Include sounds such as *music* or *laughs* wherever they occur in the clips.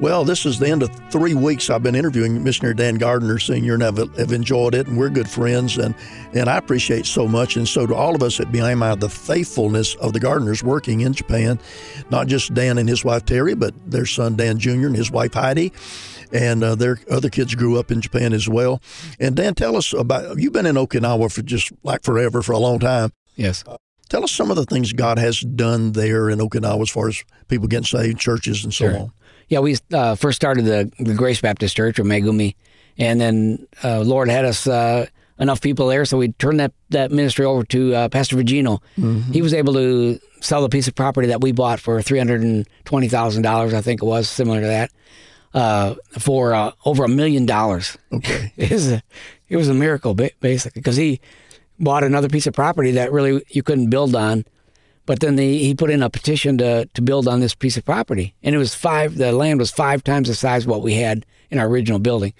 Well, this is the end of three weeks I've been interviewing Missionary Dan Gardner Sr., and I've, have enjoyed it, and we're good friends, and, and I appreciate so much, and so to all of us at BIMI, the faithfulness of the Gardners working in Japan, not just Dan and his wife Terry, but their son Dan Jr. and his wife Heidi, and uh, their other kids grew up in Japan as well. And Dan, tell us about, you've been in Okinawa for just like forever, for a long time. Yes. Tell us some of the things God has done there in Okinawa as far as people getting saved, churches, and so Sure. on. Yeah, we uh, first started the, the Grace Baptist Church or Megumi, and then uh, Lord had us uh, enough people there, so we turned that, that ministry over to uh, Pastor Vigino. He was able to sell a piece of property that we bought for three hundred and twenty thousand dollars, I think it was, similar to that, uh, for uh, over a million dollars. Okay. *laughs* it was a, it was a miracle basically because he bought another piece of property that really you couldn't build on but then the, he put in a petition to, to build on this piece of property. And it was five the land was five times the size of what we had in our original building.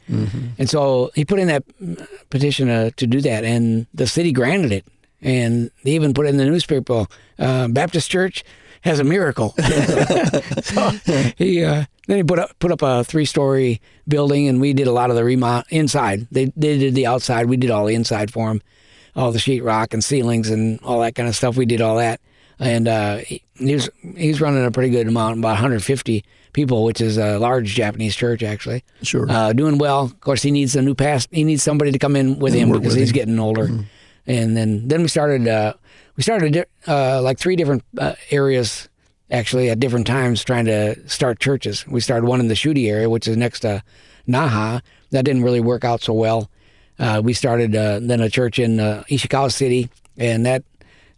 And so he put in that mm, petition uh, to do that. And the city granted it. And they even put it in the newspaper uh, baptist church has a miracle. *laughs* So he uh, then he put up put up a three story building, and we did a lot of the remodel inside. They they did the outside. We did all the inside for him, all the sheetrock and ceilings and all that kind of stuff. We did all that, and uh, he, he was he's running a pretty good amount, about 150 people, which is a large Japanese church actually. Sure. Uh, doing well. Of course, he needs a new past. He needs somebody to come in with him because with he's him. getting older. And then then we started uh, we started uh, like three different uh, areas actually at different times trying to start churches. We started one in the Shuri area, which is next to Naha. That didn't really work out so well. Uh, we started uh, then a church in uh, Ishikawa City, and that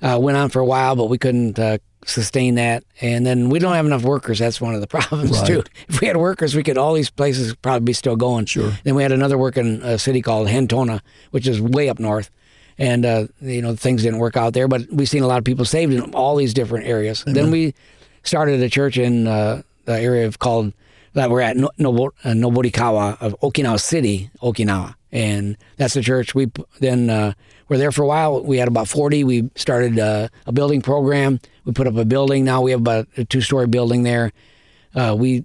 uh, went on for a while, but we couldn't uh, sustain that. And then we don't have enough workers. That's one of the *laughs* problems Right. too. If we had workers, we could all these places probably be still going. Sure. Then we had another work in a city called Hentona, which is way up north. And uh, you know things didn't work out there, but we've seen a lot of people saved in all these different areas. Then we started a church in uh, the area of called that we're at no, Nobo, uh, Noborikawa of Okinawa City, Okinawa, and that's the church. We then uh, were there for a while. We had about forty. We started uh, a building program. We put up a building. Now we have about a two-story building there. Uh, we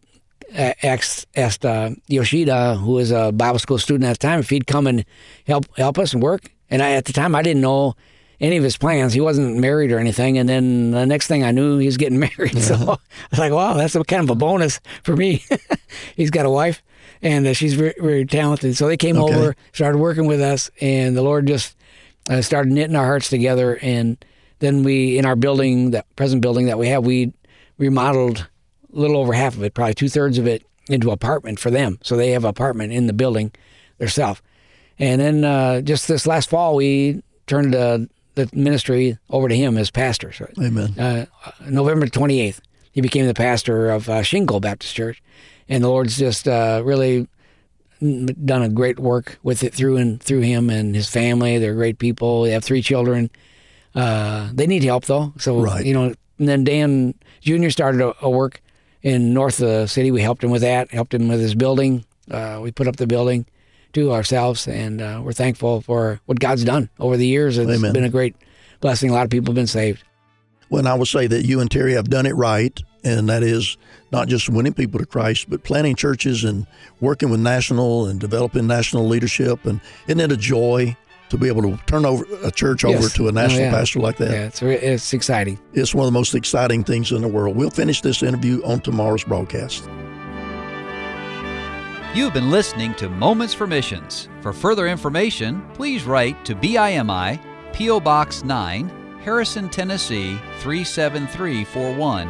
asked, asked uh, Yoshida, who was a Bible school student at the time, if he'd come and help help us and work. And I, at the time, I didn't know any of his plans. He wasn't married or anything. And then the next thing I knew, he was getting *laughs* married. So I was like, wow, that's a kind of a bonus for me. *laughs* He's got a wife, and uh, she's very, very talented. So they came Okay. over, started working with us, and the Lord just uh, started knitting our hearts together. And then we, in our building, that present building that we have, we remodeled a little over half of it, probably two thirds of it, into apartment for them. So they have an apartment in the building themselves. And then uh, just this last fall, we turned uh, the ministry over to him as pastor. So, Amen. uh, November 28th, he became the pastor of uh, Shingle Baptist Church. And the Lord's just uh, really done a great work with it through and through him and his family. They're great people. They have three children. Uh, they need help though. So Right. you know, and then Dan Jr. started a, a work in north of the city. We helped him with that. Helped him with his building. Uh, we put up the building to ourselves, and uh, we're thankful for what God's done over the years. It's Amen. been a great blessing. A lot of people have been saved. Well, I will say that you and Terry have done it right, and that is not just winning people to Christ, but planting churches and working with national and developing national leadership. And isn't it a joy to be able to turn over a church over to a national Oh, yeah. pastor like that? Yeah, it's it's exciting. It's one of the most exciting things in the world. We'll finish this interview on tomorrow's broadcast. You've been listening to Moments for Missions. For further information, please write to BIMI, P.O. Box 9, Harrison, Tennessee 37341,